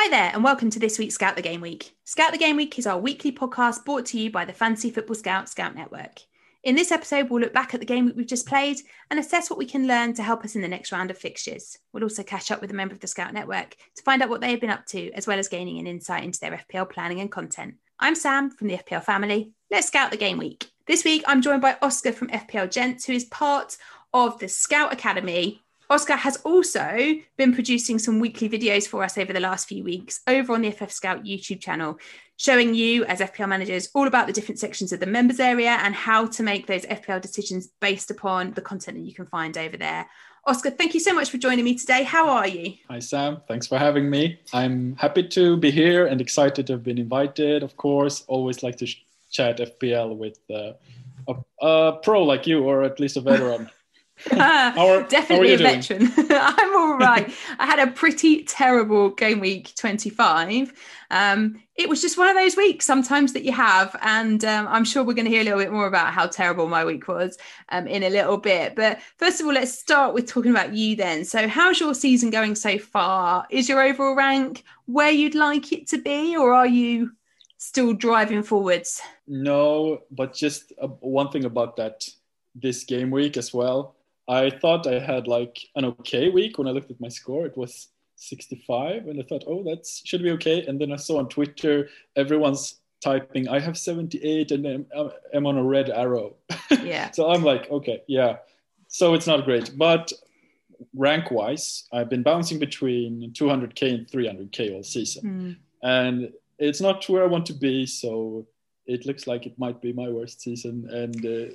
Hi there, and welcome to this week's Scout the Game Week. Scout the Game Week is our weekly podcast brought to you by the Fantasy Football Scout Scout Network. In this episode, we'll look back at the game we've just played and assess what we can learn to help us in the next round of fixtures. We'll also catch up with a member of the Scout Network to find out what they have been up to, as well as gaining an insight into their FPL planning and content. I'm Sam from the FPL family. Let's scout the game week. This week, I'm joined by Oscar from FPL Gents, who is part of the Scout Academy Oscar has also been producing some weekly videos for us over the last few weeks over on the FF Scout YouTube channel, showing you as FPL managers all about the different sections of the members area and how to make those FPL decisions based upon the content that you can find over there. Oscar, thank you so much for joining me today. How are you? Hi, Sam. Thanks for having me. I'm happy to be here and excited to have been invited, of course. Always like to sh- chat FPL with uh, a, a pro like you, or at least a veteran. How Definitely a veteran. I'm all right. I had a pretty terrible game week 25. Um, it was just one of those weeks sometimes that you have. And um, I'm sure we're going to hear a little bit more about how terrible my week was um, in a little bit. But first of all, let's start with talking about you then. So, how's your season going so far? Is your overall rank where you'd like it to be, or are you still driving forwards? No, but just uh, one thing about that this game week as well I thought I had like an okay week when I looked at my score. It was 65, and I thought, oh, that should be okay. And then I saw on Twitter everyone's typing, I have 78, and I'm, I'm on a red arrow. Yeah. so I'm like, okay, yeah. So it's not great, but rank wise, I've been bouncing between 200k and 300k all season, mm. and it's not where I want to be. So it looks like it might be my worst season, and. Uh,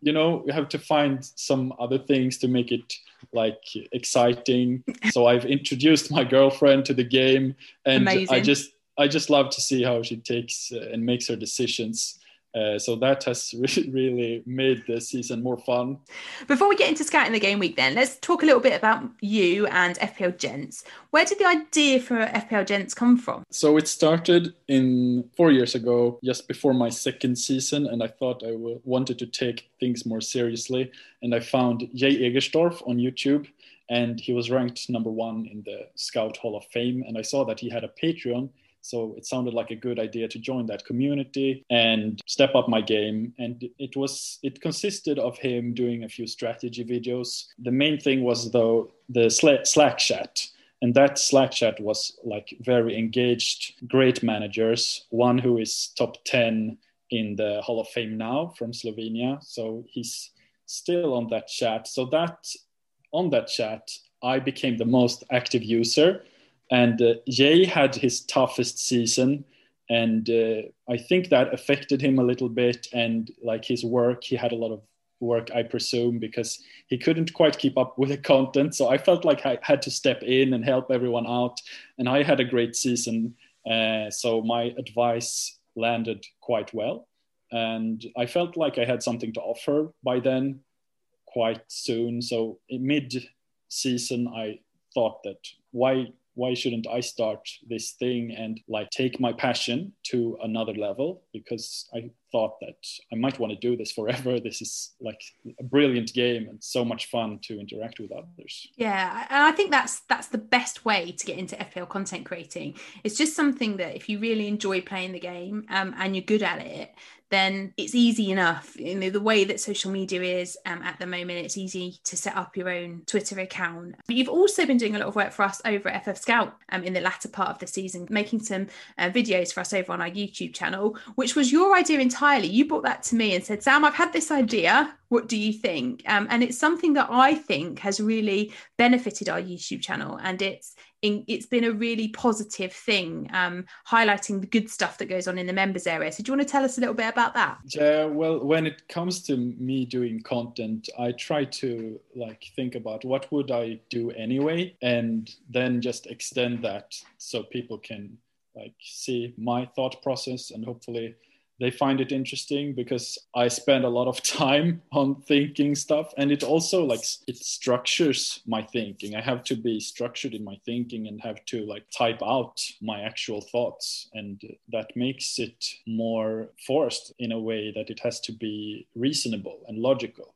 you know you have to find some other things to make it like exciting so i've introduced my girlfriend to the game and Amazing. i just i just love to see how she takes uh, and makes her decisions uh, so that has really, really made the season more fun. Before we get into scouting the game week, then let's talk a little bit about you and FPL Gents. Where did the idea for FPL Gents come from? So it started in four years ago, just before my second season, and I thought I w- wanted to take things more seriously. And I found Jay Egerstorff on YouTube, and he was ranked number one in the Scout Hall of Fame. And I saw that he had a Patreon so it sounded like a good idea to join that community and step up my game. And it was it consisted of him doing a few strategy videos. The main thing was though the Slack chat. And that Slack chat was like very engaged, great managers. One who is top 10 in the Hall of Fame now from Slovenia. So he's still on that chat. So that on that chat, I became the most active user and uh, Jay had his toughest season, and uh, I think that affected him a little bit. And like his work, he had a lot of work, I presume, because he couldn't quite keep up with the content. So I felt like I had to step in and help everyone out. And I had a great season. Uh, so my advice landed quite well. And I felt like I had something to offer by then quite soon. So mid season, I thought that why why shouldn't I start this thing and like take my passion to another level? Because I thought that I might want to do this forever. This is like a brilliant game and so much fun to interact with others. Yeah, and I think that's that's the best way to get into FPL content creating. It's just something that if you really enjoy playing the game um, and you're good at it, then it's easy enough. You know, the way that social media is um, at the moment, it's easy to set up your own Twitter account. But you've also been doing a lot of work for us over at FF Scout um, in the latter part of the season, making some uh, videos for us over on our YouTube channel, which was your idea entirely. You brought that to me and said, Sam, I've had this idea. What do you think? Um, and it's something that I think has really benefited our YouTube channel, and it's in, it's been a really positive thing, um, highlighting the good stuff that goes on in the members area. So, do you want to tell us a little bit about that? Yeah, well, when it comes to me doing content, I try to like think about what would I do anyway, and then just extend that so people can like see my thought process and hopefully they find it interesting because I spend a lot of time on thinking stuff and it also like it structures my thinking. I have to be structured in my thinking and have to like type out my actual thoughts and that makes it more forced in a way that it has to be reasonable and logical.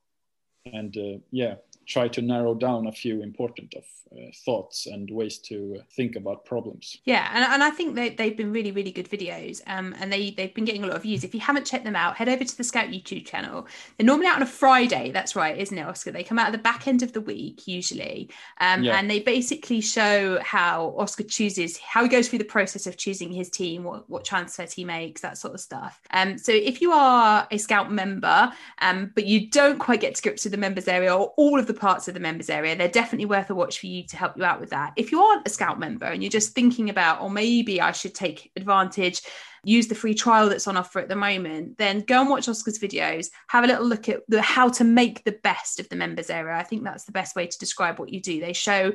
And uh, yeah, try to narrow down a few important of uh, thoughts and ways to think about problems. Yeah, and, and I think they, they've been really, really good videos um, and they, they've been getting a lot of views. If you haven't checked them out, head over to the Scout YouTube channel. They're normally out on a Friday, that's right, isn't it, Oscar? They come out at the back end of the week, usually. Um, yeah. And they basically show how Oscar chooses, how he goes through the process of choosing his team, what, what transfers he makes, that sort of stuff. Um, so if you are a Scout member, um, but you don't quite get to grips with the members area or all of the parts of the members area, they're definitely worth a watch for you to help you out with that. If you aren't a Scout member and you're just thinking about, or oh, maybe I should take advantage, use the free trial that's on offer at the moment, then go and watch Oscar's videos, have a little look at the how to make the best of the members area. I think that's the best way to describe what you do. They show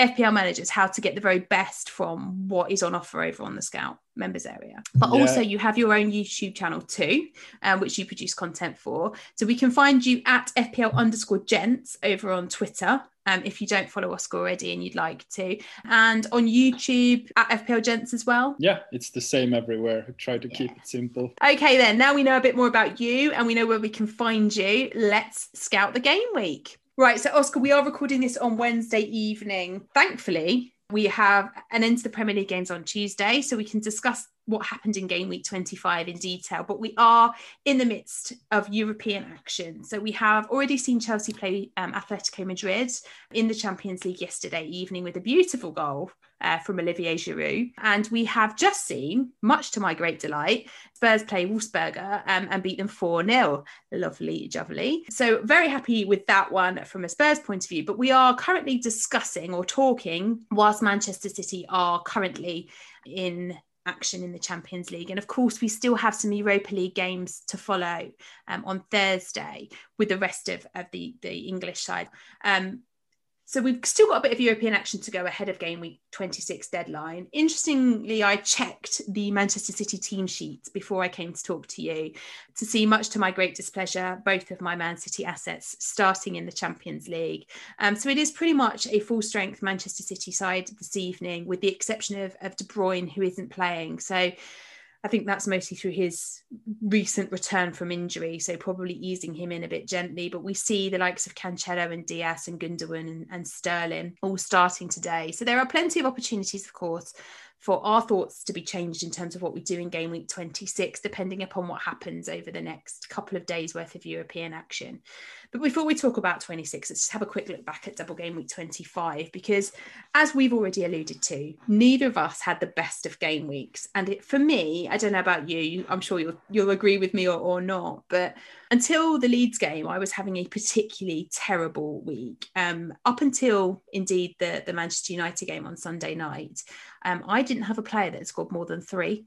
FPL managers how to get the very best from what is on offer over on the Scout members area. But yeah. also, you have your own YouTube channel too, um, which you produce content for. So we can find you at FPL underscore gents over on Twitter. Um, if you don't follow us already and you'd like to, and on YouTube at FPL Gents as well. Yeah, it's the same everywhere. I try to yeah. keep it simple. Okay, then now we know a bit more about you and we know where we can find you. Let's scout the game week. Right. So, Oscar, we are recording this on Wednesday evening. Thankfully, we have an end to the Premier League games on Tuesday, so we can discuss what happened in game week 25 in detail. But we are in the midst of European action. So we have already seen Chelsea play um, Atletico Madrid in the Champions League yesterday evening with a beautiful goal uh, from Olivier Giroud. And we have just seen, much to my great delight, Spurs play Wolfsberger um, and beat them 4 0. Lovely, jubbly. So, very happy with that one from a Spurs point of view. But we are currently discussing or talking whilst Manchester City are currently in action in the Champions League. And of course, we still have some Europa League games to follow um, on Thursday with the rest of, of the, the English side. Um, so we've still got a bit of European action to go ahead of game week 26 deadline. Interestingly, I checked the Manchester City team sheets before I came to talk to you to see, much to my great displeasure, both of my Man City assets starting in the Champions League. Um, so it is pretty much a full strength Manchester City side this evening, with the exception of, of De Bruyne, who isn't playing. So I think that's mostly through his recent return from injury, so probably easing him in a bit gently. But we see the likes of Cancelo and Dias and Gundogan and, and Sterling all starting today. So there are plenty of opportunities, of course, for our thoughts to be changed in terms of what we do in game week 26, depending upon what happens over the next couple of days worth of European action. But before we talk about 26, let's just have a quick look back at double game week 25, because as we've already alluded to, neither of us had the best of game weeks. And it, for me, I don't know about you, I'm sure you'll, you'll agree with me or, or not, but until the Leeds game, I was having a particularly terrible week. Um, up until indeed the, the Manchester United game on Sunday night, um, I didn't have a player that scored more than three.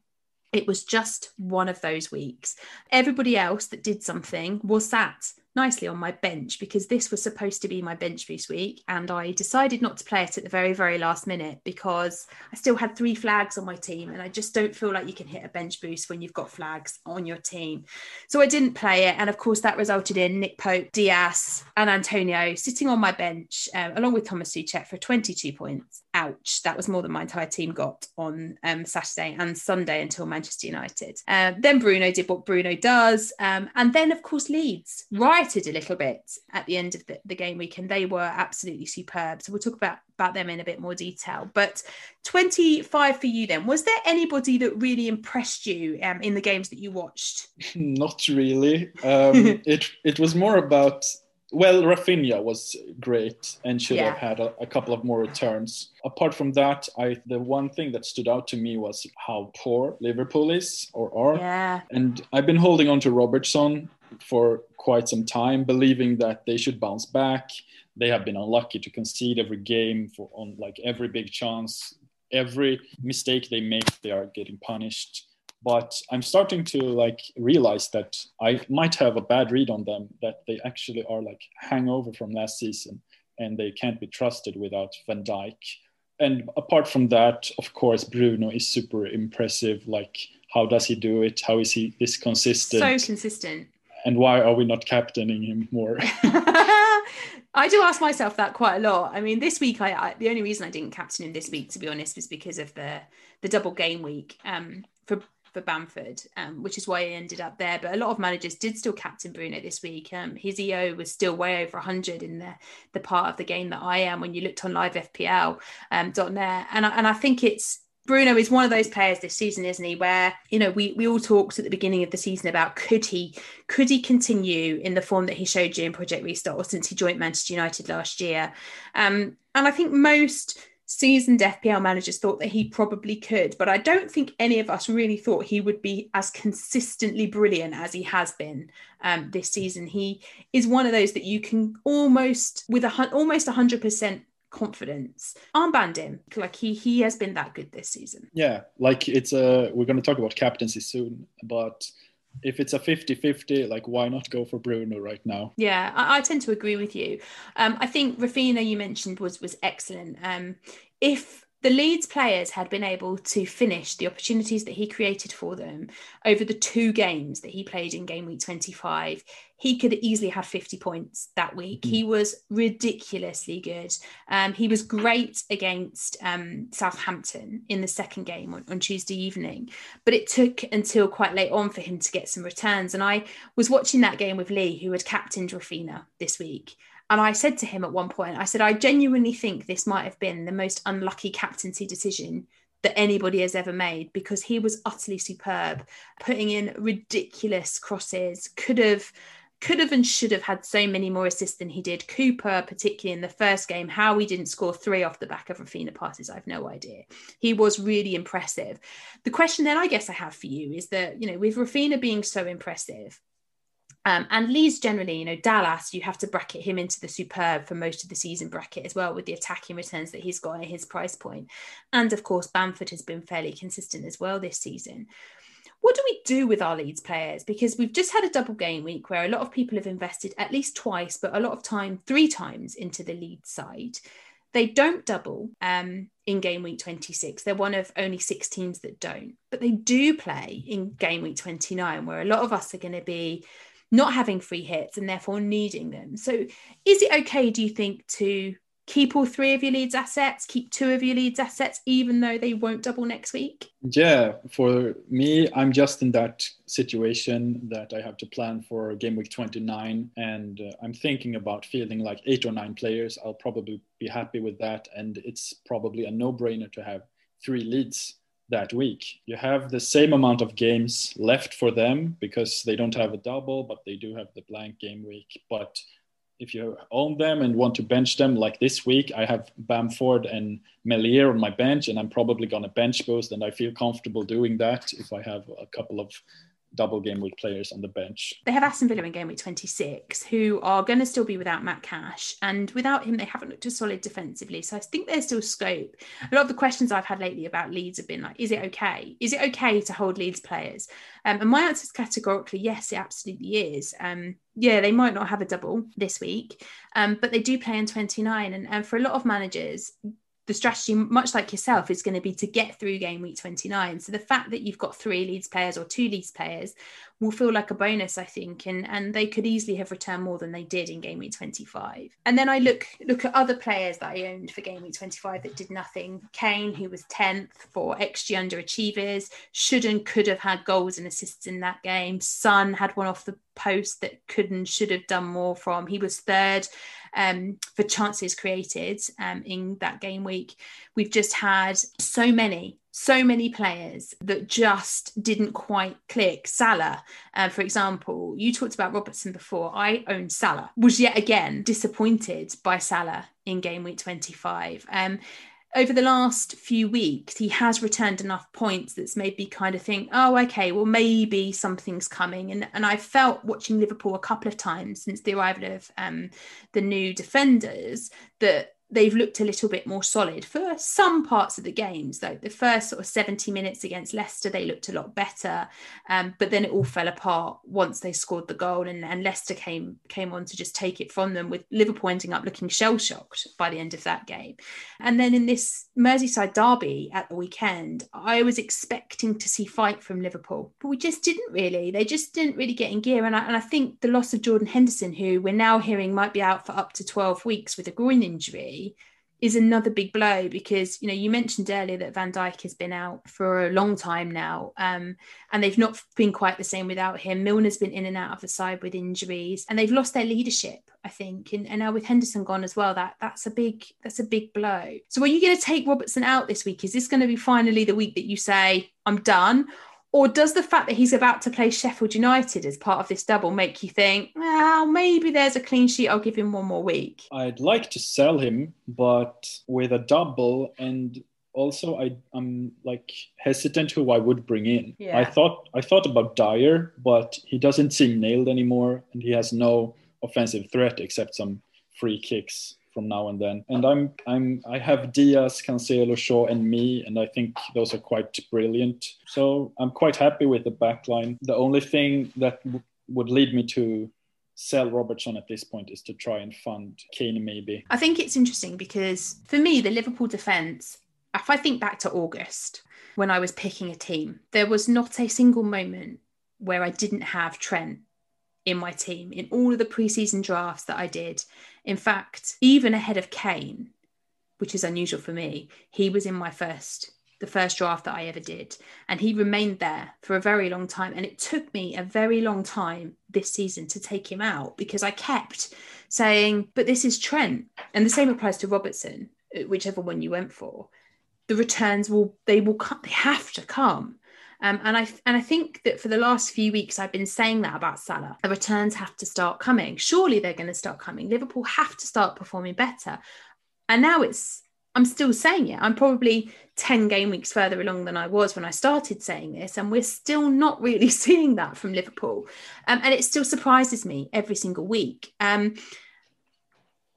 It was just one of those weeks. Everybody else that did something was sat nicely on my bench because this was supposed to be my bench boost week. And I decided not to play it at the very, very last minute because I still had three flags on my team. And I just don't feel like you can hit a bench boost when you've got flags on your team. So I didn't play it. And of course, that resulted in Nick Pope, Dias, and Antonio sitting on my bench uh, along with Tomas Soucek for 22 points. Ouch, that was more than my entire team got on um, Saturday and Sunday until Manchester United. Uh, then Bruno did what Bruno does. Um, and then, of course, Leeds rioted a little bit at the end of the, the, game week, and they were absolutely superb. So we'll talk about, about them in a bit more detail. But 25 for you then. Was there anybody that really impressed you um, in the games that you watched? Not really. Um, it, it was more about well, Raphinha was great and should yeah. have had a, a, couple of more returns. Apart from that, I the one thing that stood out to me was how poor Liverpool is or are. Yeah. And I've been holding on to Robertson for quite some time, believing that they should bounce back. They have been unlucky to concede every game for on like every big chance. Every mistake they make, they are getting punished but i'm starting to like realize that i might have a bad read on them that they actually are like hangover from last season and they can't be trusted without van dijk. And apart from that of course bruno is super impressive. Like how does he do it? How is he this consistent? So consistent. And why are we not captaining him more? I do ask myself that quite a lot. I mean, this week, I, I, the only reason I didn't captain him this week, to be honest, was because of the the double game week. Um, for for Bamford, um, which is why he ended up there. But a lot of managers did still captain Bruno this week. Um, his EO was still way over 100 in the, the part of the game that I am when you looked on livefpl.net. Um, and, I, and I think it's Bruno is one of those players this season, isn't he? Where you know we we all talked at the beginning of the season about could he could he continue in the form that he showed you in Project Restart or since he joined Manchester United last year? Um, and I think most seasoned FPL managers thought that he probably could, but I don't think any of us really thought he would be as consistently brilliant as he has been um, this season. He is one of those that you can almost, with a almost hundred percent confidence armband him like he he has been that good this season yeah like it's a we're going to talk about captaincy soon but if it's a 50-50 like why not go for bruno right now? Yeah i, I tend to agree with you. Um, i think Raphinha you mentioned was was excellent. Um, if the Leeds players had been able to finish the opportunities that he created for them over the two games that he played in game week 25 he could easily have 50 points that week. Mm. He was ridiculously good. Um, he was great against um, Southampton in the second game on, on, Tuesday evening, but it took until quite late on for him to get some returns. And I was watching that game with Lee, who had captained Raphinha this week. And I said to him at one point, I said, I genuinely think this might have been the most unlucky captaincy decision that anybody has ever made because he was utterly superb, putting in ridiculous crosses, could have could have and should have had so many more assists than he did. Cooper, particularly in the first game, how he didn't score three off the back of Raphinha passes, I've no idea. He was really impressive. The question then I guess I have for you is that, you know, with Raphinha being so impressive, um, and Leeds generally, you know, Dallas, you have to bracket him into the superb for most of the season bracket as well with the attacking returns that he's got at his price point. And of course, Bamford has been fairly consistent as well this season what do we do with our Leeds players? Because we've just had a double game week where a lot of people have invested at least twice, but a lot of time, three times into the Leeds side. They don't double um, in game week 26. They're one of only six teams that don't, but they do play in game week 29, where a lot of us are going to be not having free hits and therefore needing them. So, is it okay, do you think, to keep all three of your Leeds assets, keep two of your Leeds assets, even though they won't double next week? Yeah, for me, I'm just in that situation that I have to plan for game week 29. And uh, I'm thinking about fielding like eight or nine players. I'll probably be happy with that. And it's probably a no brainer to have three Leeds that week. You have the same amount of games left for them because they don't have a double, but they do have the blank game week. But if you own them and want to bench them, like this week, I have Bamford and Meslier on my bench, and I'm probably going to bench boost, and I feel comfortable doing that if I have a couple of double game week players on the bench. They have Aston Villa in game week 26, who are going to still be without Matt Cash. And without him, they haven't looked as solid defensively. So I think there's still scope. A lot of the questions I've had lately about Leeds have been like, is it okay? Is it okay to hold Leeds players? Um, and my answer is categorically yes, it absolutely is. Um, yeah, they might not have a double this week, um, but they do play in 29. And, and for a lot of managers, the strategy, much like yourself, is going to be to get through game week 29. So the fact that you've got three Leeds players or two Leeds players will feel like a bonus, I think, and and they could easily have returned more than they did in game week 25. And then I look look at other players that I owned for game week 25 that did nothing. Kane, who was 10th for XG underachievers, should and could have had goals and assists in that game. Son had one off the post that could and should have done more from. He was third um, for chances created um, in that game week. We've just had so many so many players that just didn't quite click. Salah, uh, for example, you talked about Robertson before. I owned Salah, was yet again disappointed by Salah in game week 25. Um, over the last few weeks, he has returned enough points that's made me kind of think, oh, okay, well, maybe something's coming. And and I felt watching Liverpool a couple of times since the arrival of um, the new defenders that they've looked a little bit more solid for some parts of the games. Like the first sort of 70 minutes against Leicester, they looked a lot better. Um, but then it all fell apart once they scored the goal and, and Leicester came came on to just take it from them with Liverpool ending up looking shell-shocked by the end of that game. And then in this Merseyside derby at the weekend, I was expecting to see fight from Liverpool, but we just didn't really. They just didn't really get in gear. And I, and I think the loss of Jordan Henderson, who we're now hearing might be out for up to 12 weeks with a groin injury, is another big blow because you know you mentioned earlier that Van Dijk has been out for a long time now, um, and they've not been quite the same without him. Milner's been in and out of the side with injuries, and they've lost their leadership, I think, and, and now with Henderson gone as well, that that's a big that's a big blow. So are you going to take Robertson out this week? Is this going to be finally the week that you say I'm done? Or does the fact that he's about to play Sheffield United as part of this double make you think, well, maybe there's a clean sheet, I'll give him one more week? I'd like to sell him, but with a double and also I, I'm like hesitant who I would bring in. Yeah. I thought I thought about Dyer, but he doesn't seem nailed anymore and he has no offensive threat except some free kicks from now and then. And I'm I'm I have Dias, Cancelo, Shaw, and me, and I think those are quite brilliant. So I'm quite happy with the backline. The only thing that w- would lead me to sell Robertson at this point is to try and fund Kane maybe. I think it's interesting because for me the Liverpool defence if I think back to August when I was picking a team there was not a single moment where I didn't have Trent in my team in all of the preseason drafts that I did. In fact, even ahead of Kane, which is unusual for me, he was in my first the first draft that I ever did. And he remained there for a very long time. And it took me a very long time this season to take him out because I kept saying but this is Trent. And the same applies to Robertson whichever one you went for. The returns will they will come they have to come um, and I and I think that for the last few weeks I've been saying that about Salah. The returns have to start coming. Surely they're going to start coming. Liverpool have to start performing better. And now it's I'm still saying it. I'm probably 10 game weeks further along than I was when I started saying this, and we're still not really seeing that from Liverpool. Um, and it still surprises me every single week. Um,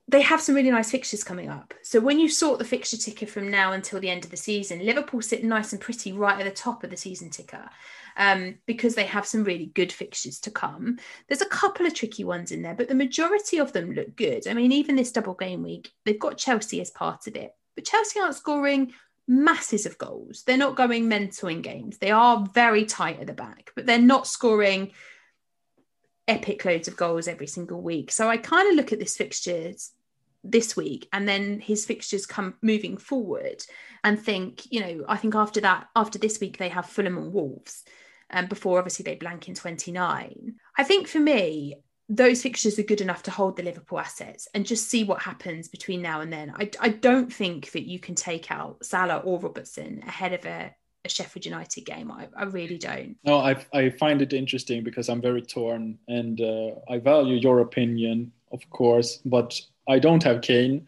they have some really nice fixtures coming up. So when you sort the fixture ticker from now until the end of the season, Liverpool sit nice and pretty right at the top of the season ticker um, because they have some really good fixtures to come. There's a couple of tricky ones in there, but the majority of them look good. I mean, even this double game week, they've got Chelsea as part of it, but Chelsea aren't scoring masses of goals. They're not going mental in games. They are very tight at the back, but they're not scoring epic loads of goals every single week. So I kind of look at this fixtures this week and then his fixtures come moving forward and think, you know, I think after that, after this week, they have Fulham and Wolves. And um, before obviously they blank in 29. I think for me, those fixtures are good enough to hold the Liverpool assets and just see what happens between now and then. I, I don't think that you can take out Salah or Robertson ahead of a, a Sheffield United game. I, I really don't. No, I, I find it interesting because I'm very torn and uh, I value your opinion, of course, but I don't have Kane,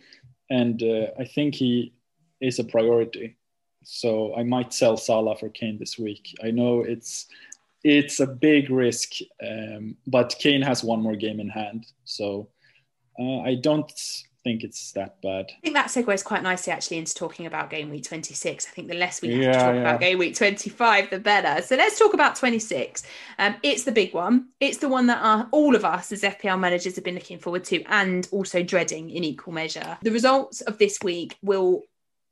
and uh, I think he is a priority. So I might sell Salah for Kane this week. I know it's it's a big risk, um, but Kane has one more game in hand, so uh, I don't think it's that bad. I think that segues quite nicely actually into talking about game week 26. I think the less we have yeah, to talk yeah. about game week 25, the better. So let's talk about 26. Um, it's the big one. It's the one that our, all of us as FPL managers have been looking forward to and also dreading in equal measure. The results of this week will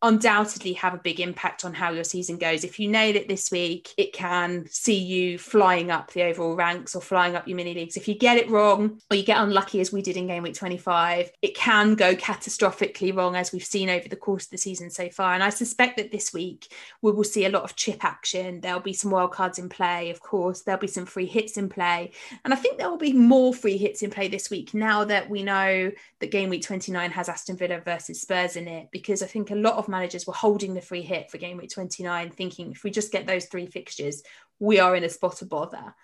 undoubtedly have a big impact on how your season goes. If you nail it this week, it can see you flying up the overall ranks or flying up your mini leagues. If you get it wrong or you get unlucky as we did in game week 25, it can go catastrophically wrong as we've seen over the course of the season so far. And I suspect that this week we will see a lot of chip action. There'll be some wild cards in play, of course. There'll be some free hits in play. And I think there will be more free hits in play this week now that we know that game week 29 has Aston Villa versus Spurs in it, because I think a lot of managers were holding the free hit for game week 29, thinking if we just get those three fixtures, we are in a spot of bother.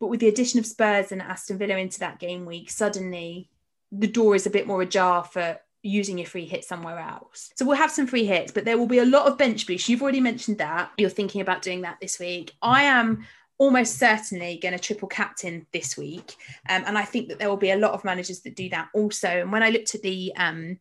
But with the addition of Spurs and Aston Villa into that game week, suddenly the door is a bit more ajar for using your free hit somewhere else. So we'll have some free hits, but there will be a lot of bench boosts. You've already mentioned that. You're thinking about doing that this week. I am almost certainly going to triple captain this week. Um, and I think that there will be a lot of managers that do that also. And when I looked at the um,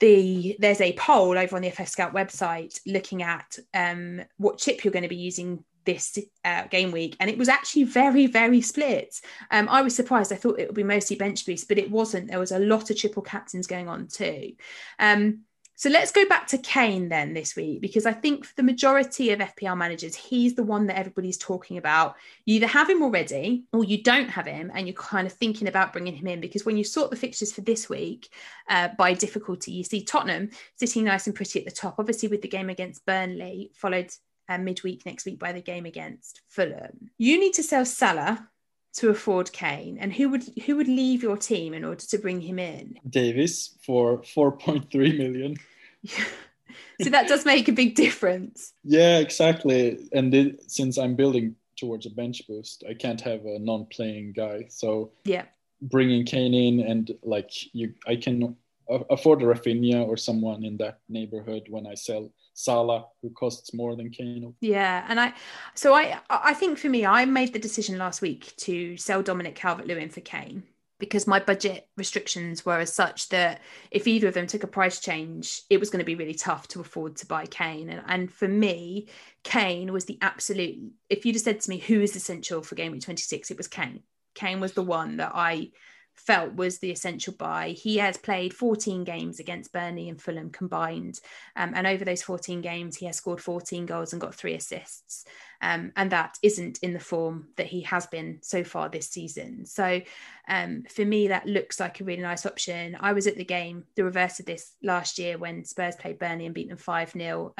the there's a poll over on the FF Scout website looking at um, what chip you're going to be using this uh, game week, and it was actually very, very split. Um, I was surprised. I thought it would be mostly bench boost, but it wasn't. There was a lot of triple captains going on too. Um, so let's go back to Kane then this week, because I think for the majority of FPL managers, he's the one that everybody's talking about. You either have him already or you don't have him, and you're kind of thinking about bringing him in. Because when you sort the fixtures for this week uh, by difficulty, you see Tottenham sitting nice and pretty at the top, obviously with the game against Burnley, followed uh, midweek next week by the game against Fulham. You need to sell Salah to afford Kane, and who would who would leave your team in order to bring him in? Davis for 4.3 million. so that does make a big difference. Yeah, exactly. And it, since I'm building towards a bench boost, I can't have a non-playing guy. So yeah, bringing Kane in and like you, I can afford a Raphinha or someone in that neighborhood when I sell Salah, who costs more than Kane. Yeah, and I, so I, I think for me, I made the decision last week to sell Dominic Calvert-Lewin for Kane because my budget restrictions were as such that if either of them took a price change, it was going to be really tough to afford to buy Kane. And, and for me, Kane was the absolute. If you'd have said to me who is essential for game week 26, it was Kane. Kane was the one that I felt was the essential buy. He has played 14 games against Burnley and Fulham combined. Um, and over those 14 games, he has scored 14 goals and got three assists. Um, and that isn't in the form that he has been so far this season. So um, for me, that looks like a really nice option. I was at the game, the reverse of this last year when Spurs played Burnley and beat them 5 0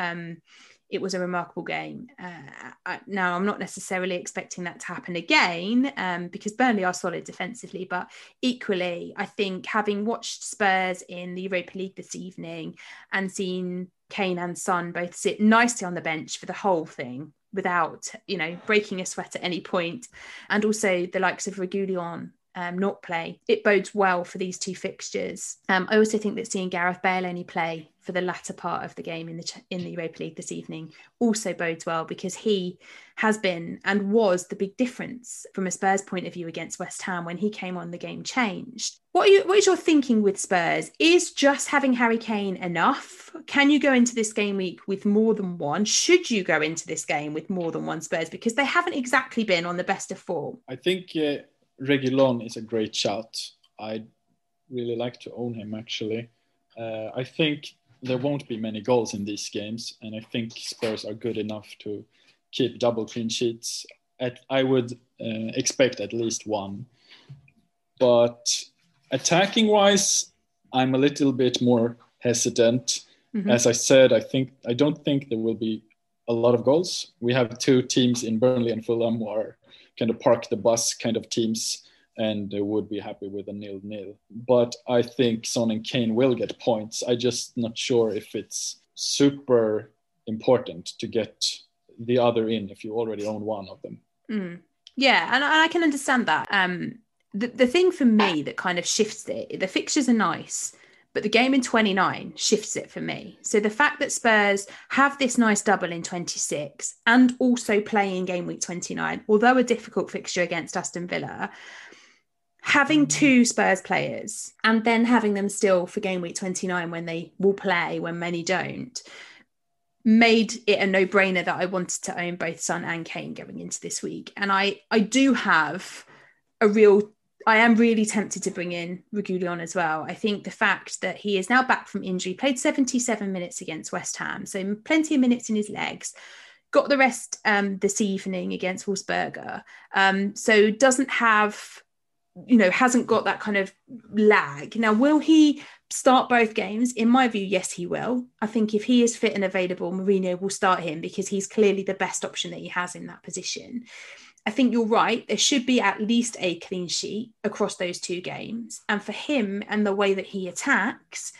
it was a remarkable game. Uh, I, now, I'm not necessarily expecting that to happen again um, because Burnley are solid defensively, but equally, I think having watched Spurs in the Europa League this evening and seen Kane and Son both sit nicely on the bench for the whole thing without, you know, breaking a sweat at any point, and also the likes of Reguilon um, not play, it bodes well for these two fixtures. Um, I also think that seeing Gareth Bale only play for the latter part of the game in the in the Europa League this evening also bodes well because he has been and was the big difference from a Spurs point of view against West Ham when he came on. The game changed. What, you, what is your thinking with Spurs? Is just having Harry Kane enough? Can you go into this game week with more than one? Should you go into this game with more than one Spurs because they haven't exactly been on the best of form? I think. Uh Reguilon is a great shout. I'd really like to own him actually. Uh, I think there won't be many goals in these games, and I think Spurs are good enough to keep double clean sheets. At, I would uh, expect at least one. But attacking wise, I'm a little bit more hesitant. Mm-hmm. As I said, I think I don't think there will be a lot of goals. We have two teams in Burnley and Fulham who are kind of park the bus kind of teams and they would be happy with a nil nil. But I think Son and Kane will get points. I just not sure if it's super important to get the other in if you already own one of them. Mm. Yeah, and I can understand that. Um, the the thing for me that kind of shifts it, the fixtures are nice, but the game in 29 shifts it for me. So the fact that Spurs have this nice double in 26 and also play in game week 29, although a difficult fixture against Aston Villa, having mm. two Spurs players and then having them still for game week 29 when they will play, when many don't, made it a no-brainer that I wanted to own both Son and Kane going into this week. And I I do have a real I am really tempted to bring in Reguilon as well. I think the fact that he is now back from injury, played 77 minutes against West Ham, so plenty of minutes in his legs, got the rest um, this evening against Wolfsberger, um, so doesn't have, you know, hasn't got that kind of lag. Now, will he start both games? In my view, yes, he will. I think if he is fit and available, Mourinho will start him because he's clearly the best option that he has in that position. I think you're right. There should be at least a clean sheet across those two games. And for him and the way that he attacks,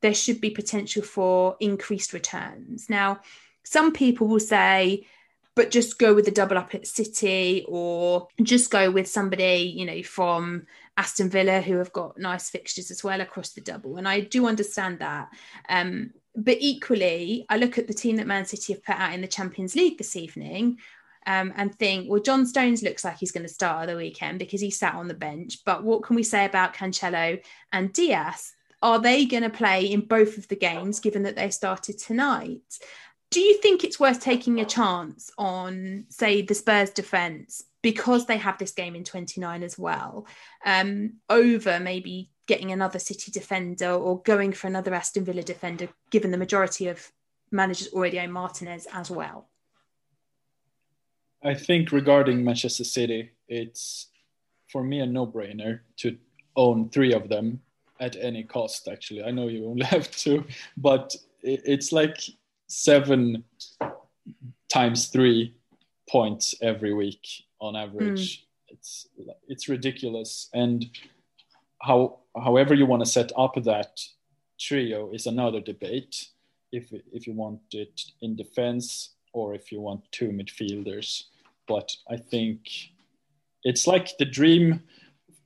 there should be potential for increased returns. Now, some people will say, but just go with the double up at City or just go with somebody, you know, from Aston Villa who have got nice fixtures as well across the double. And I do understand that. Um, but equally, I look at the team that Man City have put out in the Champions League this evening um, and think, well, John Stones looks like he's going to start at the weekend because he sat on the bench. But what can we say about Cancelo and Dias? Are they going to play in both of the games given that they started tonight? Do you think it's worth taking a chance on, say, the Spurs defence because they have this game in 29 as well, um, over maybe getting another City defender or going for another Aston Villa defender, given the majority of managers already own Martinez as well? I think regarding Manchester City, it's for me a no-brainer to own three of them at any cost. Actually, I know you only have two, but it's like seven times three points every week on average. Mm. It's it's ridiculous, and how however you want to set up that trio is another debate. If if you want it in defense or if you want two midfielders but I think it's like the dream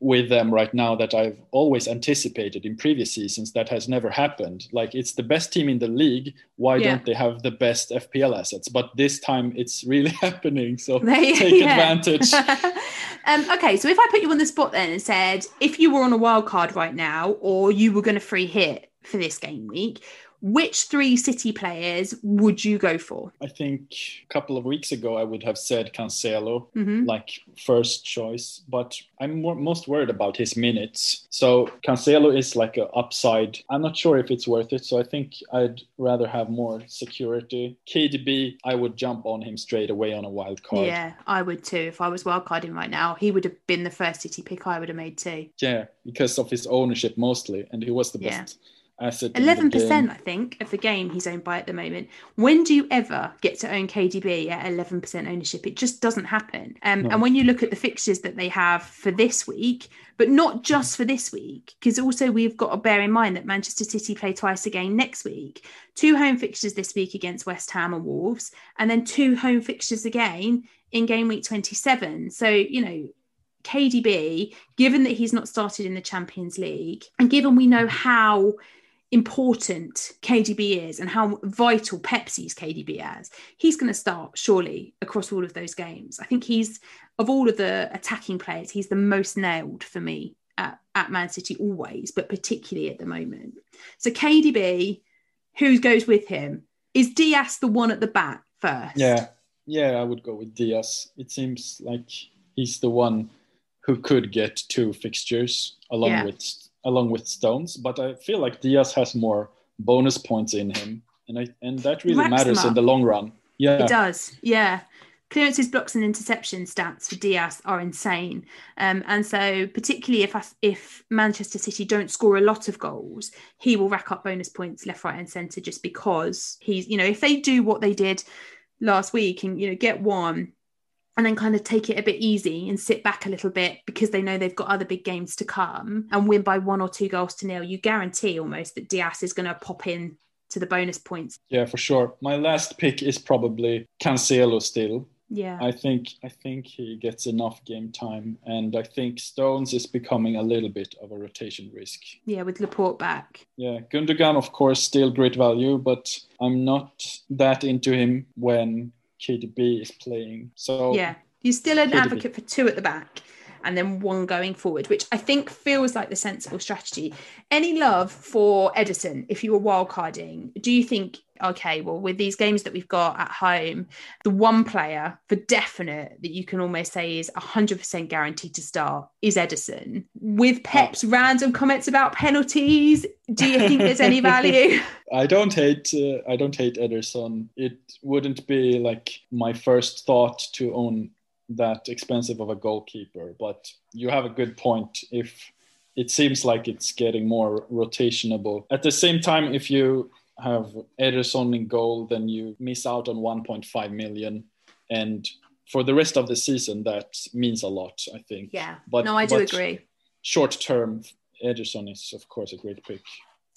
with them right now that I've always anticipated in previous seasons that has never happened. Like it's the best team in the league. Why yeah. don't they have the best FPL assets? But this time it's really happening. So take advantage. um, okay, so if I put you on the spot then and said if you were on a wild card right now or you were going to free hit for this game week, which three City players would you go for? I think a couple of weeks ago I would have said Cancelo, mm-hmm. like first choice, but I'm more, most worried about his minutes. So Cancelo is like an upside. I'm not sure if it's worth it. So I think I'd rather have more security. KDB, I would jump on him straight away on a wild card. Yeah, I would too. If I was wild carding right now, he would have been the first City pick I would have made too. Yeah, because of his ownership mostly, and he was the yeah. Eleven percent, I think, of the game he's owned by at the moment. When do you ever get to own KDB at eleven percent ownership? It just doesn't happen. Um, no. And when you look at the fixtures that they have for this week, but not just for this week, because also we've got to bear in mind that Manchester City play twice again next week. Two home fixtures this week against West Ham and Wolves, and then two home fixtures again in game week twenty-seven. So you know KDB, given that he's not started in the Champions League, and given we know how important KDB is and how vital Pepsi's KDB is, he's going to start surely across all of those games. I think he's, of all of the attacking players, he's the most nailed for me at, at Man City always, but particularly at the moment. So KDB, who goes with him? Is Dias the one at the back first? Yeah, yeah, I would go with Dias. It seems like he's the one who could get two fixtures along yeah. with along with Stones, but I feel like Dias has more bonus points in him, and I and that really matters in the long run. Yeah, it does. Yeah. Clearances, blocks, and interception stats for Dias are insane, um, and so particularly if if Manchester City don't score a lot of goals, he will rack up bonus points left, right, and centre just because he's you know if they do what they did last week and you know get one and then kind of take it a bit easy and sit back a little bit because they know they've got other big games to come and win by one or two goals to nil, you guarantee almost that Dias is going to pop in to the bonus points. Yeah, for sure. My last pick is probably Cancelo still. Yeah. I think I think he gets enough game time and I think Stones is becoming a little bit of a rotation risk. Yeah, with Laporte back. Yeah, Gundogan of course still great value, but I'm not that into him when KDB is playing. So yeah, you're still an KDB. advocate for two at the back. And then one going forward, which I think feels like the sensible strategy. Any love for Ederson if you were wildcarding? Do you think okay, well, with these games that we've got at home, the one player for definite that you can almost say is 100% guaranteed to start is Ederson? With Pep's random comments about penalties, do you think there's any value? I don't hate uh, I don't hate Ederson. It wouldn't be like my first thought to own that expensive of a goalkeeper, but you have a good point if it seems like it's getting more rotationable. At the same time, if you have Ederson in goal, then you miss out on 1.5 million. And for the rest of the season, that means a lot, I think. Yeah. But no, I do agree. Short term, Ederson is, of course, a great pick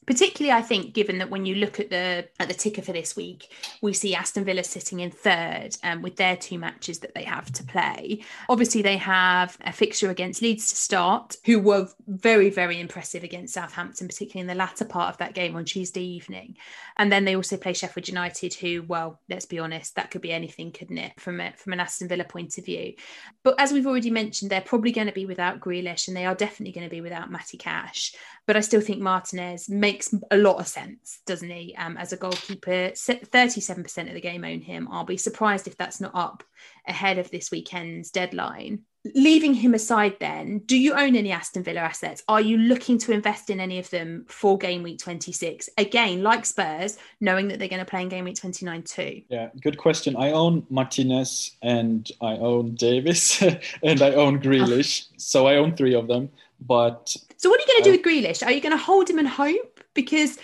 particularly I think given that when you look at the at the ticker for this week we see Aston Villa sitting in third um, with their two matches that they have to play. Obviously they have a fixture against Leeds to start who were very very impressive against Southampton particularly in the latter part of that game on Tuesday evening. And then they also play Sheffield United who well let's be honest that could be anything couldn't it from a, from an Aston Villa point of view. But as we've already mentioned they're probably going to be without Grealish and they are definitely going to be without Matty Cash but I still think Martinez makes a lot of sense, doesn't he? Um, as a goalkeeper, 37% of the game own him. I'll be surprised if that's not up ahead of this weekend's deadline. Leaving him aside, then, do you own any Aston Villa assets? Are you looking to invest in any of them for game week 26? Again, like Spurs, knowing that they're going to play in game week 29 too. Yeah, good question. I own Martinez and I own Davis and I own Grealish. so I own three of them. But so, what are you going to do with Grealish? Are you going to hold him and hope? Because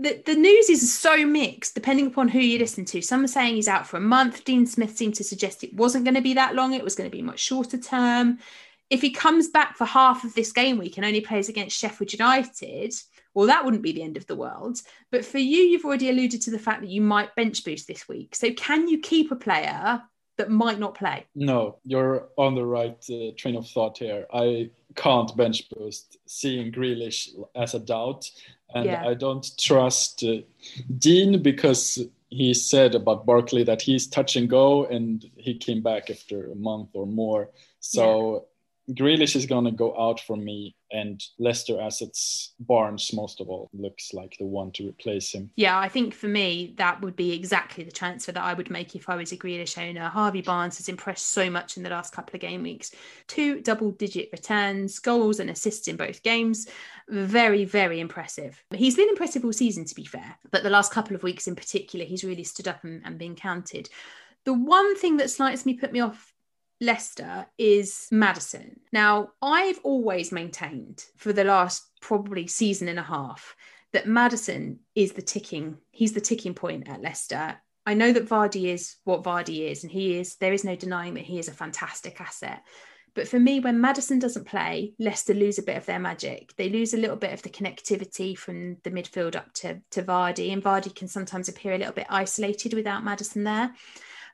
the, the news is so mixed depending upon who you listen to. Some are saying he's out for a month. Dean Smith seemed to suggest it wasn't going to be that long, it was going to be much shorter term. If he comes back for half of this game week and only plays against Sheffield United, well, that wouldn't be the end of the world. But for you, you've already alluded to the fact that you might bench boost this week. So, can you keep a player that might not play? No, you're on the right uh, train of thought here. I can't bench boost seeing Grealish as a doubt. And yeah. I don't trust uh, Dean because he said about Barkley that he's touch and go and he came back after a month or more. So Grealish is going to go out for me, and Leicester assets, Barnes most of all, looks like the one to replace him. Yeah, I think for me, that would be exactly the transfer that I would make if I was a Grealish owner. Harvey Barnes has impressed so much in the last couple of game weeks. Two double digit returns, goals, and assists in both games. Very, very impressive. He's been impressive all season, to be fair, but the last couple of weeks in particular, he's really stood up and, and been counted. The one thing that slightly put me off Leicester is Maddison. Now, I've always maintained for the last probably season and a half that Maddison is the ticking, he's the ticking point at Leicester. I know that Vardy is what Vardy is, and he is, there is no denying that he is a fantastic asset. But for me, when Maddison doesn't play, Leicester lose a bit of their magic. They lose a little bit of the connectivity from the midfield up to, to Vardy, and Vardy can sometimes appear a little bit isolated without Maddison there.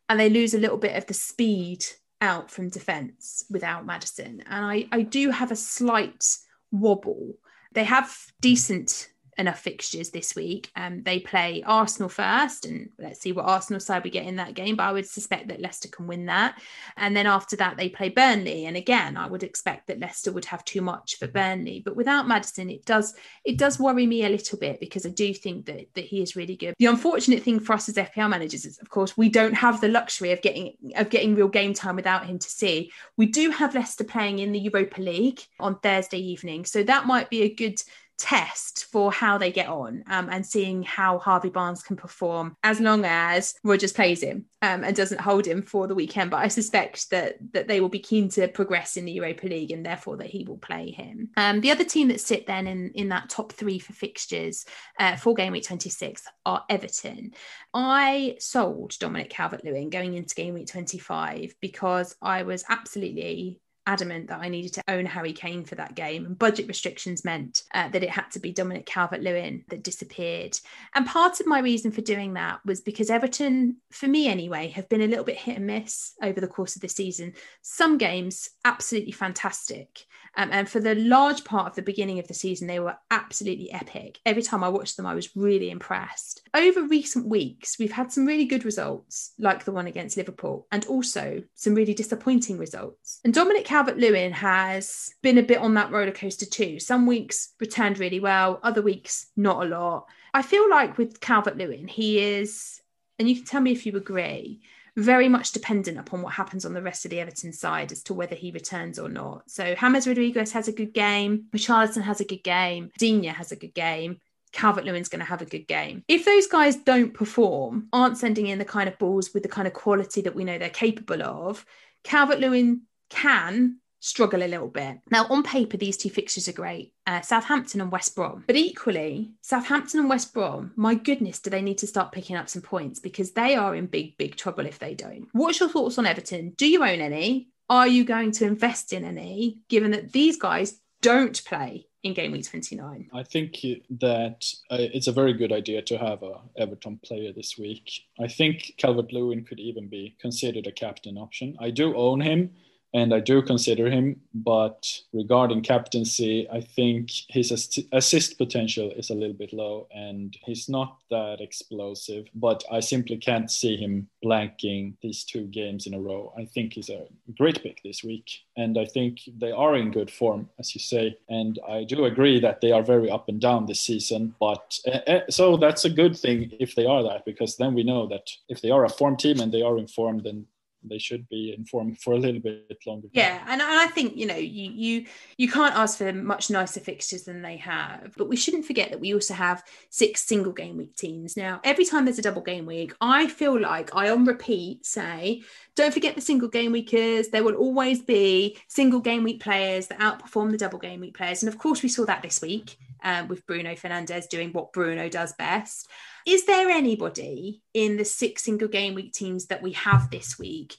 And they lose a little bit of the speed out from defence without Maddison. And I, I do have a slight wobble. They have decent enough fixtures this week. Um, they play Arsenal first, and let's see what Arsenal side we get in that game. But I would suspect that Leicester can win that. And then after that, they play Burnley, and again, I would expect that Leicester would have too much for Burnley. But without Maddison, it does it does worry me a little bit because I do think that that he is really good. The unfortunate thing for us as FPL managers is, of course, we don't have the luxury of getting of getting real game time without him to see. We do have Leicester playing in the Europa League on Thursday evening, so that might be a good test for how they get on um, and seeing how Harvey Barnes can perform as long as Rodgers plays him um, and doesn't hold him for the weekend. But I suspect that that they will be keen to progress in the Europa League and therefore that he will play him. Um, the other team that sit then in, in that top three for fixtures uh, for game week 26 are Everton. I sold Dominic Calvert Lewin going into game week 25 because I was absolutely adamant that I needed to own Harry Kane for that game. And budget restrictions meant uh, that it had to be Dominic Calvert Lewin that disappeared. And part of my reason for doing that was because Everton, for me anyway, have been a little bit hit and miss over the course of the season. Some games, absolutely fantastic. Um, and for the large part of the beginning of the season, they were absolutely epic. Every time I watched them, I was really impressed. Over recent weeks, we've had some really good results, like the one against Liverpool, and also some really disappointing results. And Dominic Lewin has been a bit on that roller coaster too. Some weeks returned really well, other weeks not a lot. I feel like with Calvert Lewin, he is, and you can tell me if you agree, very much dependent upon what happens on the rest of the Everton side as to whether he returns or not. So James Rodriguez has a good game, Richarlison has a good game, Digne has a good game. Calvert Lewin's going to have a good game. If those guys don't perform, aren't sending in the kind of balls with the kind of quality that we know they're capable of, Calvert Lewin can struggle a little bit. Now, on paper, these two fixtures are great uh, Southampton and West Brom. But equally, Southampton and West Brom, my goodness, do they need to start picking up some points because they are in big, big trouble if they don't. What's your thoughts on Everton? Do you own any? Are you going to invest in any, given that these guys don't play in game week 29. I think that uh, it's a very good idea to have a Everton player this week. I think Calvert Lewin could even be considered a captain option. I do own him and I do consider him. But regarding captaincy, I think his assist potential is a little bit low, and he's not that explosive. But I simply can't see him blanking these two games in a row. I think he's a great pick this week, and I think they are in good form, as you say. And I do agree that they are very up and down this season. But uh, so that's a good thing if they are that, because then we know that if they are a form team and they are informed, then they should be informed for a little bit longer. Yeah, and, I think you know you you you can't ask for much nicer fixtures than they have, but we shouldn't forget that we also have six single game week teams. Now, every time there's a double game week, I feel like I on repeat say, don't forget the single game weekers. There will always be single game week players that outperform the double game week players, and of course we saw that this week um, with Bruno Fernandes doing what Bruno does best. Is there anybody in the six single game week teams that we have this week?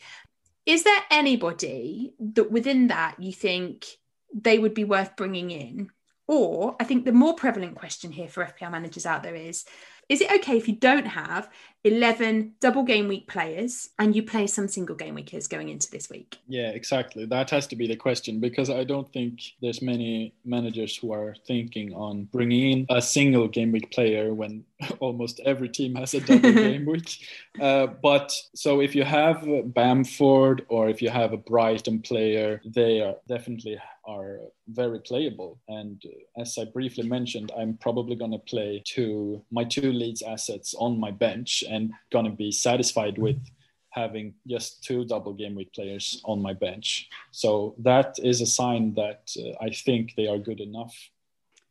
Is there anybody that within that you think they would be worth bringing in? Or I think the more prevalent question here for FPL managers out there is is it okay if you don't have 11 double game week players and you play some single game weekers going into this week? Yeah, exactly. That has to be the question because I don't think there's many managers who are thinking on bringing in a single game week player when almost every team has a double game week. Uh, but so if you have Bamford or if you have a Brighton player, they are definitely are very playable. And as I briefly mentioned, I'm probably going to play two my two Leeds assets on my bench and going to be satisfied with having just two double game week players on my bench. So that is a sign that uh, I think they are good enough.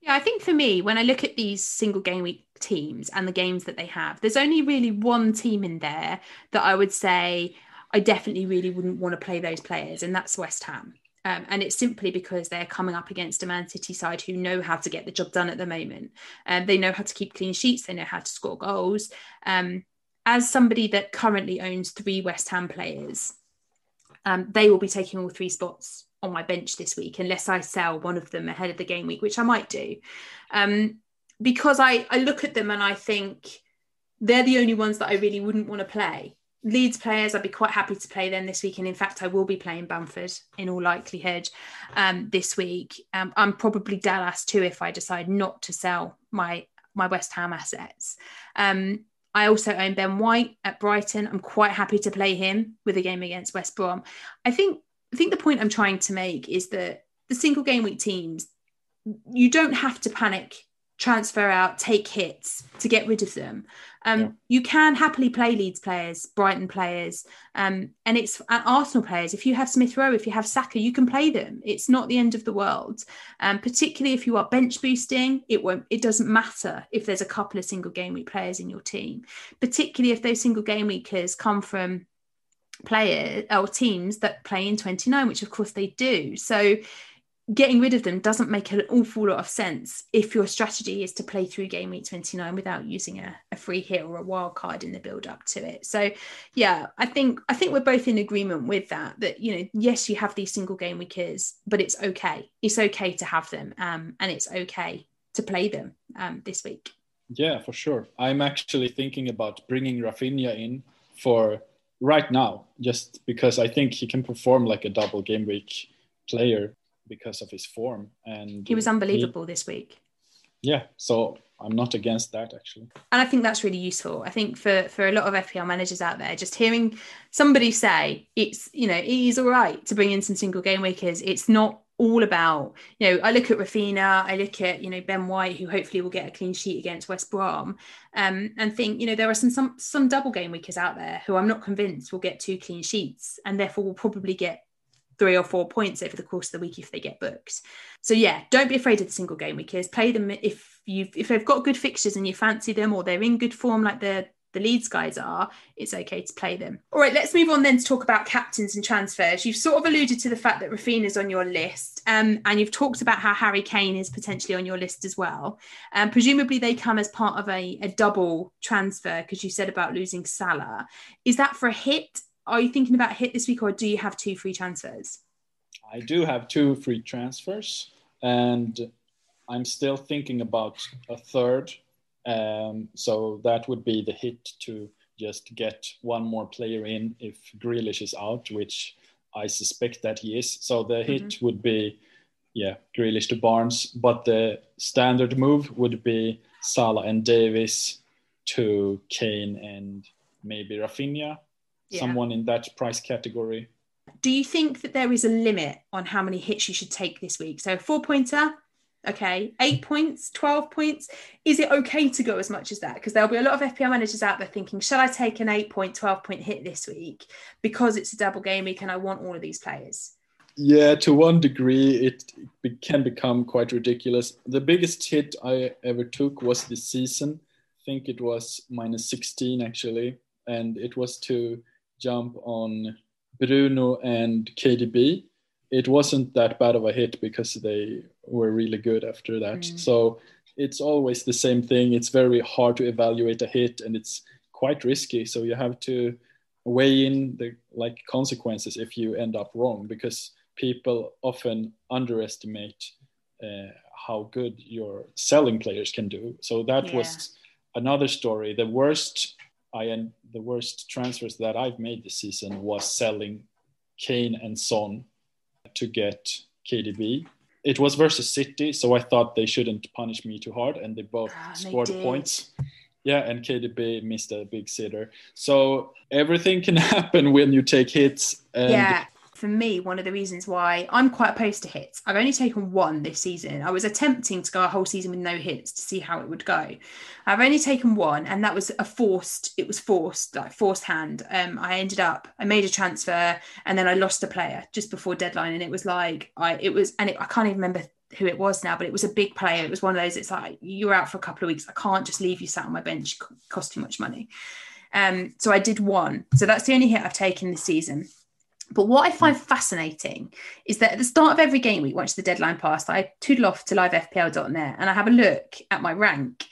Yeah, I think for me, when I look at these single game week teams and the games that they have, there's only really one team in there that I would say I definitely really wouldn't want to play those players, and that's West Ham. Um, and it's simply because they're coming up against a Man City side who know how to get the job done at the moment. Um, they know how to keep clean sheets, they know how to score goals. Um, as somebody that currently owns three West Ham players, um, they will be taking all three spots on my bench this week, unless I sell one of them ahead of the game week, which I might do. Um, because I, I look at them and I think they're the only ones that I really wouldn't want to play. Leeds players, I'd be quite happy to play them this week. And in fact, I will be playing Bamford in all likelihood um, this week. Um, I'm probably Dallas too if I decide not to sell my my West Ham assets. Um, I also own Ben White at Brighton. I'm quite happy to play him with a game against West Brom. I think I think the point I'm trying to make is that the single game week teams, you don't have to panic transfer out, take hits to get rid of them. Um, yeah. You can happily play Leeds players, Brighton players, um, and it's uh, Arsenal players. If you have Smith Rowe, if you have Saka, you can play them. It's not the end of the world. Um, particularly if you are bench boosting, it won't. It doesn't matter if there's a couple of single game week players in your team. Particularly if those single game weekers come from players or teams that play in 29, which of course they do. So getting rid of them doesn't make an awful lot of sense if your strategy is to play through game week 29 without using a, a free hit or a wild card in the build up to it. So yeah i think i think we're both in agreement with that that you know yes you have these single game weekers but it's okay. It's okay to have them um, and it's okay to play them um, this week. Yeah for sure. I'm actually thinking about bringing Raphinha in for right now just because i think he can perform like a double game week player because of his form. And he was unbelievable he, this week. yeah, so I'm not against that actually. And I think that's really useful. I think for for a lot of FPL managers out there, just hearing somebody say it's you know it is all right to bring in some single game weekers. It's not all about you know I look at Raphinha, I look at you know Ben White, who hopefully will get a clean sheet against West Brom, um, and think you know there are some some some double game weekers out there who I'm not convinced will get two clean sheets and therefore will probably get three or four points over the course of the week if they get booked. So yeah, don't be afraid of the single game weekers. Play them if you if they've got good fixtures and you fancy them or they're in good form like the the Leeds guys are, it's okay to play them. All right, let's move on then to talk about captains and transfers. You've sort of alluded to the fact that Raphinha is on your list, um, and you've talked about how Harry Kane is potentially on your list as well. Um, presumably, they come as part of a, a double transfer because you said about losing Salah. Is that for a hit? Are you thinking about hit this week, or do you have two free transfers? I do have two free transfers, and I'm still thinking about a third. Um, so that would be the hit to just get one more player in if Grealish is out, which I suspect that he is. So the hit mm-hmm. would be, yeah, Grealish to Barnes. But the standard move would be Salah and Davis to Kane and maybe Raphinha, yeah. someone in that price category. Do you think that there is a limit on how many hits you should take this week? So four pointer, okay. Eight points 12 points. Is it okay to go as much as that? Because there'll be a lot of fpl managers out there thinking should i take an 8 point 12 point hit this week? Because it's a double game week and i want all of these players. Yeah to one degree it can become quite ridiculous. The biggest hit i ever took was this season. I think it was minus 16 actually. And it was to jump on bruno and kdb it wasn't that bad of a hit because they were really good after that. Mm. So it's always the same thing. It's very hard to evaluate a hit and it's quite risky. So you have to weigh in the like consequences if you end up wrong because people often underestimate uh, how good your selling players can do. So that yeah. was another story. The worst I and the worst transfers that I've made this season was selling Kane and Son to get KDB. It was versus City, so I thought they shouldn't punish me too hard, and they both oh, scored they points. Yeah, and KDB missed a big sitter. So everything can happen when you take hits. And yeah for me, one of the reasons why I'm quite opposed to hits. I've only taken one this season. I was attempting to go a whole season with no hits to see how it would go. I've only taken one, and that was a forced. It was forced, like forced hand. Um, I ended up, I made a transfer, and then I lost a player just before deadline, and it was like I, it was, and it, I can't even remember who it was now, but it was a big player. It was one of those. It's like you're out for a couple of weeks. I can't just leave you sat on my bench. Cost too much money. Um, so I did one. So that's the only hit I've taken this season. But what I find hmm. fascinating is that at the start of every game week, once the deadline passed, I toodle off to livefpl.net and I have a look at my rank.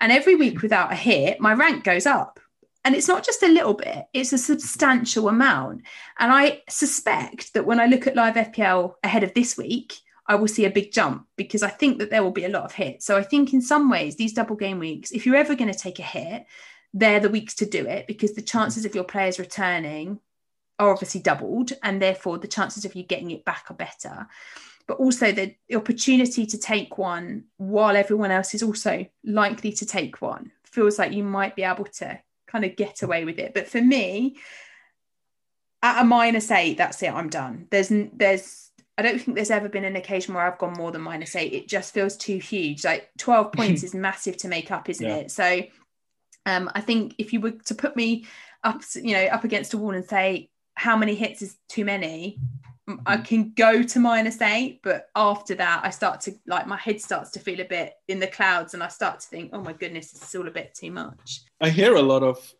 And every week without a hit, my rank goes up. And it's not just a little bit, it's a substantial amount. And I suspect that when I look at live FPL ahead of this week, I will see a big jump because I think that there will be a lot of hits. So I think in some ways, these double game weeks, if you're ever going to take a hit, they're the weeks to do it because the chances of your players returning are obviously doubled, and therefore the chances of you getting it back are better. But also the opportunity to take one while everyone else is also likely to take one feels like you might be able to kind of get away with it. But for me, at a minus eight, that's it. I'm done. There's there's I don't think there's ever been an occasion where I've gone more than minus eight. It just feels too huge. Like 12 points is massive to make up, isn't yeah. it? So um, I think if you were to put me up, you know, up against a wall and say, how many hits is too many I mm-hmm. can go to minus eight, but after that, I start to like my head starts to feel a bit in the clouds, and I start to think, oh my goodness, this is all a bit too much. I hear a lot of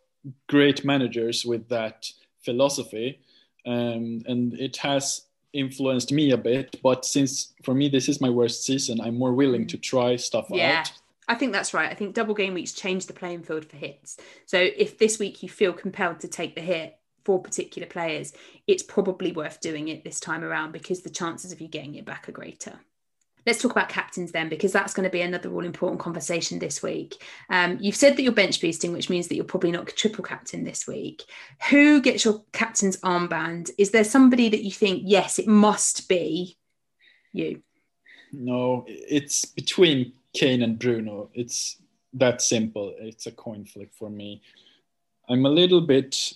great managers with that philosophy, um, and it has influenced me a bit. But since for me this is my worst season, I'm more willing mm. to try stuff yeah. out. I think that's right. I think double game weeks change the playing field for hits. So if this week you feel compelled to take the hit, for particular players, it's probably worth doing it this time around because the chances of you getting it back are greater. Let's talk about captains then, because that's going to be another all important conversation this week. Um, you've said that you're bench boosting, which means that you're probably not triple captain this week. Who gets your captain's armband? Is there somebody that you think, yes, it must be you? No, it's between Kane and Bruno. It's that simple. It's a coin flip for me. I'm a little bit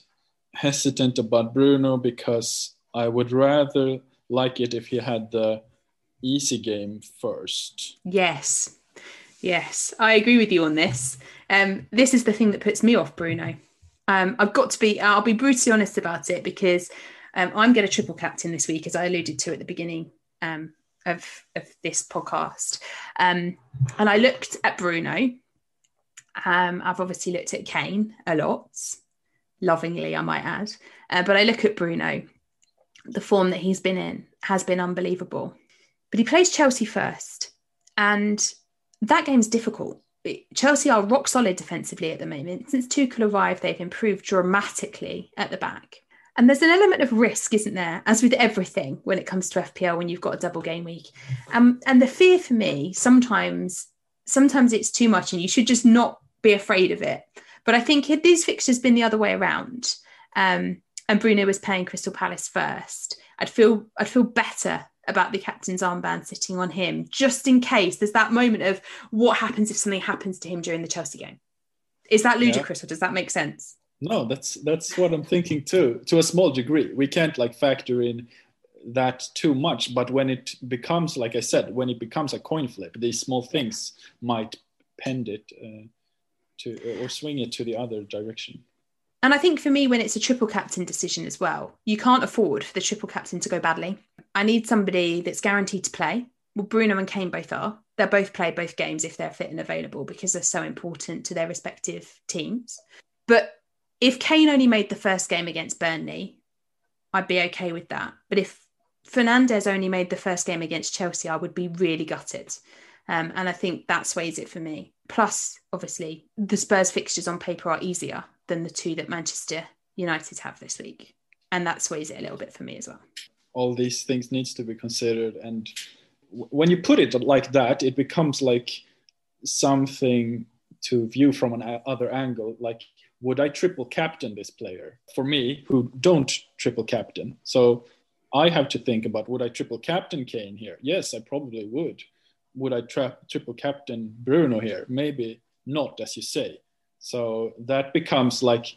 hesitant about Bruno because I would rather like it if he had the easy game first. Yes. Yes, I agree with you on this. Um, this is the thing that puts me off Bruno. Um, I've got to be, I'll be brutally honest about it because um, I'm going to triple captain this week, as I alluded to at the beginning um, of, of this podcast. Um, and I looked at Bruno. Um, I've obviously looked at Kane a lot, lovingly, I might add. Uh, but I look at Bruno, the form that he's been in has been unbelievable. But he plays Chelsea first. And that game's difficult. Chelsea are rock solid defensively at the moment. Since Tuchel arrived, they've improved dramatically at the back. And there's an element of risk, isn't there, as with everything when it comes to FPL when you've got a double game week. Um, and the fear for me sometimes, sometimes it's too much, and you should just not be afraid of it. But I think had these fixtures been the other way around, um, and Bruno was playing Crystal Palace first, I'd feel I'd feel better about the captain's armband sitting on him, just in case there's that moment of what happens if something happens to him during the Chelsea game. Is that ludicrous yeah. or does that make sense? No, that's that's what I'm thinking too. To a small degree, we can't like factor in that too much. But when it becomes, like I said, when it becomes a coin flip, these small things might pend it uh, to or swing it to the other direction. And I think for me, when it's a triple captain decision as well, you can't afford for the triple captain to go badly. I need somebody that's guaranteed to play. Well, Bruno and Kane both are. They'll both play both games if they're fit and available because they're so important to their respective teams. But if Kane only made the first game against Burnley, I'd be okay with that. But if Fernandes only made the first game against Chelsea, I would be really gutted. Um, and I think that sways it for me. Plus, obviously, the Spurs fixtures on paper are easier than the two that Manchester United have this week. And that sways it a little bit for me as well. All these things needs to be considered. And w- when you put it like that, it becomes like something to view from an other angle. Like, would I triple captain this player? For me, who don't triple captain. So I have to think about would I triple captain Kane here? Yes, I probably would. Would I trap triple captain Bruno here? Maybe not, as you say. So that becomes like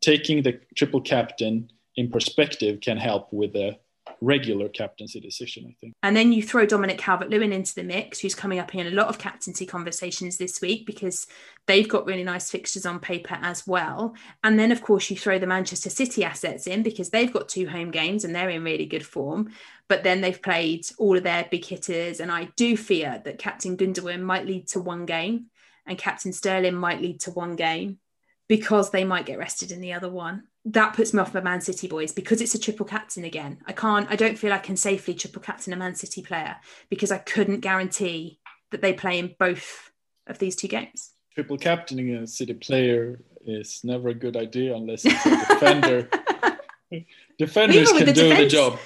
taking the triple captain in perspective can help with the regular captaincy decision, I think. And then you throw Dominic Calvert Lewin into the mix, who's coming up in a lot of captaincy conversations this week because they've got really nice fixtures on paper as well. And then, of course, you throw the Manchester City assets in because they've got two home games and they're in really good form. But then they've played all of their big hitters. And I do fear that Captain Gundogan might lead to one game and Captain Sterling might lead to one game because they might get rested in the other one. That puts me off my Man City boys because it's a triple captain again. I can't, I don't feel I can safely triple captain a Man City player because I couldn't guarantee that they play in both of these two games. Triple captaining a City player is never a good idea unless it's a defender. Defenders can do defense, the job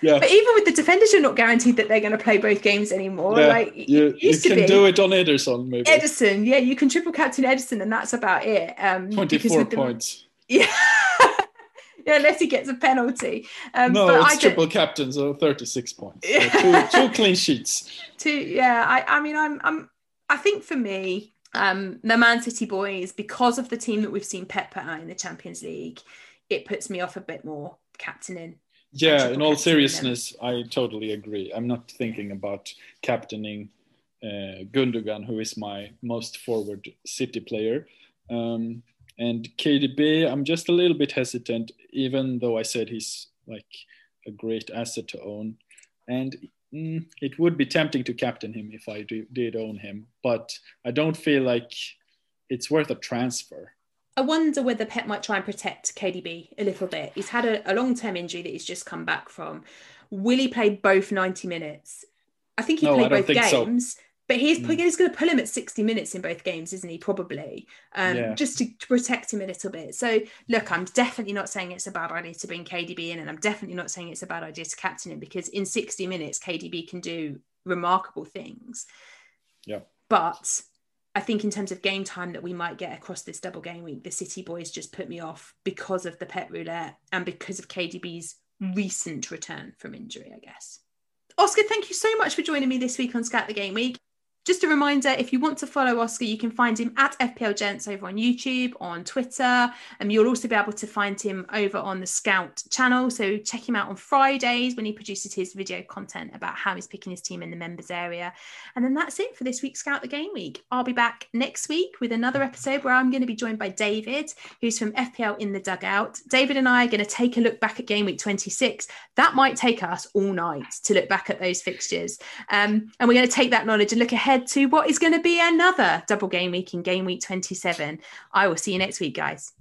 yeah. But even with the defenders, you're not guaranteed that they're going to play both games anymore. Yeah. Like you, you can do it on Ederson, maybe. Ederson, yeah, you can triple captain Ederson, and that's about it. Um, Twenty-four points. yeah. yeah, unless he gets a penalty. Um, no, it's triple captain, so thirty-six points. So two, two clean sheets. Two, yeah. I, I mean, I'm, I'm, I think for me, um, the Man City boys, because of the team that we've seen Pep put out in the Champions League, it puts me off a bit more captaining yeah in all seriousness i totally agree. I'm not thinking about captaining uh, gundogan who is my most forward city player. Um, and kdb i'm just a little bit hesitant even though i said he's like a great asset to own. And mm, it would be tempting to captain him if i do, did own him but i don't feel like it's worth a transfer I wonder whether Pep might try and protect KDB a little bit. He's had a, a long term injury that he's just come back from. Will he play both 90 minutes? I think he no, played both games. So. But he's, mm. he's going to pull him at 60 minutes in both games, isn't he? Probably, um, yeah. just to, to, protect him a little bit. So, look, I'm definitely not saying it's a bad idea to bring KDB in, and I'm definitely not saying it's a bad idea to captain him because in 60 minutes, KDB can do remarkable things. Yeah. But I think in terms of game time that we might get across this double game week, the City boys just put me off because of the Pep roulette and because of KDB's recent return from injury, I guess. Oscar, thank you so much for joining me this week on Scout the Game Week. Just a reminder if you want to follow Oscar, you can find him at FPL Gents over on YouTube, on Twitter, and um, you'll also be able to find him over on the Scout channel. So check him out on Fridays when he produces his video content about how he's picking his team in the members area. And then that's it for this week's Scout the Game Week. I'll be back next week with another episode where I'm going to be joined by David, who's from FPL in the Dugout. David and I are going to take a look back at Game Week 26. That might take us all night to look back at those fixtures. Um, and we're going to take that knowledge and look ahead to what is going to be another double game week in Game Week 27. I will see you next week, guys.